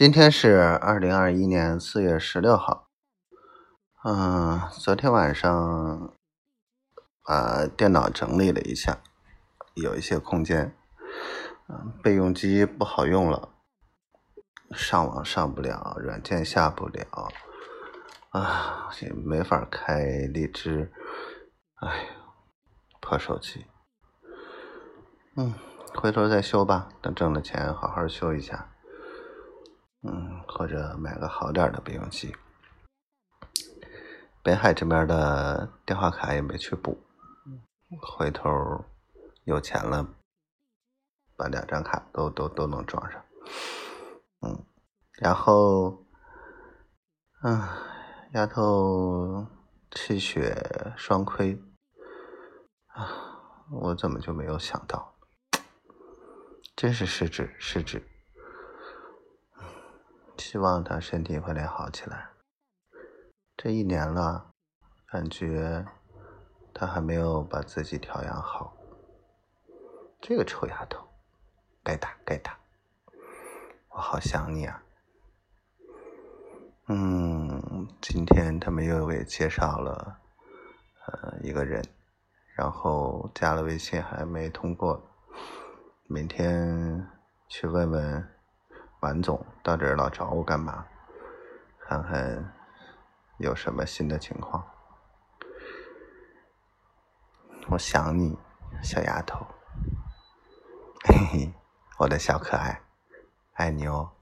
今天是二零二一年四月十六号。嗯，昨天晚上把电脑整理了一下，有一些空间。嗯，备用机不好用了，上网上不了，软件下不了，啊，也没法开荔枝。哎，破手机。嗯，回头再修吧，等挣了钱好好修一下。嗯，或者买个好点的备用机。北海这边的电话卡也没去补，回头有钱了，把两张卡都都都能装上。嗯，然后，嗯，丫头气血双亏啊，我怎么就没有想到？真是失职失职。希望他身体快点好起来。这一年了，感觉他还没有把自己调养好。这个臭丫头，该打该打。我好想你啊。嗯，今天他们又给介绍了呃一个人，然后加了微信还没通过，明天去问问。王总到这儿老找我干嘛？看看有什么新的情况。我想你，小丫头，嘿嘿，我的小可爱，爱你哦。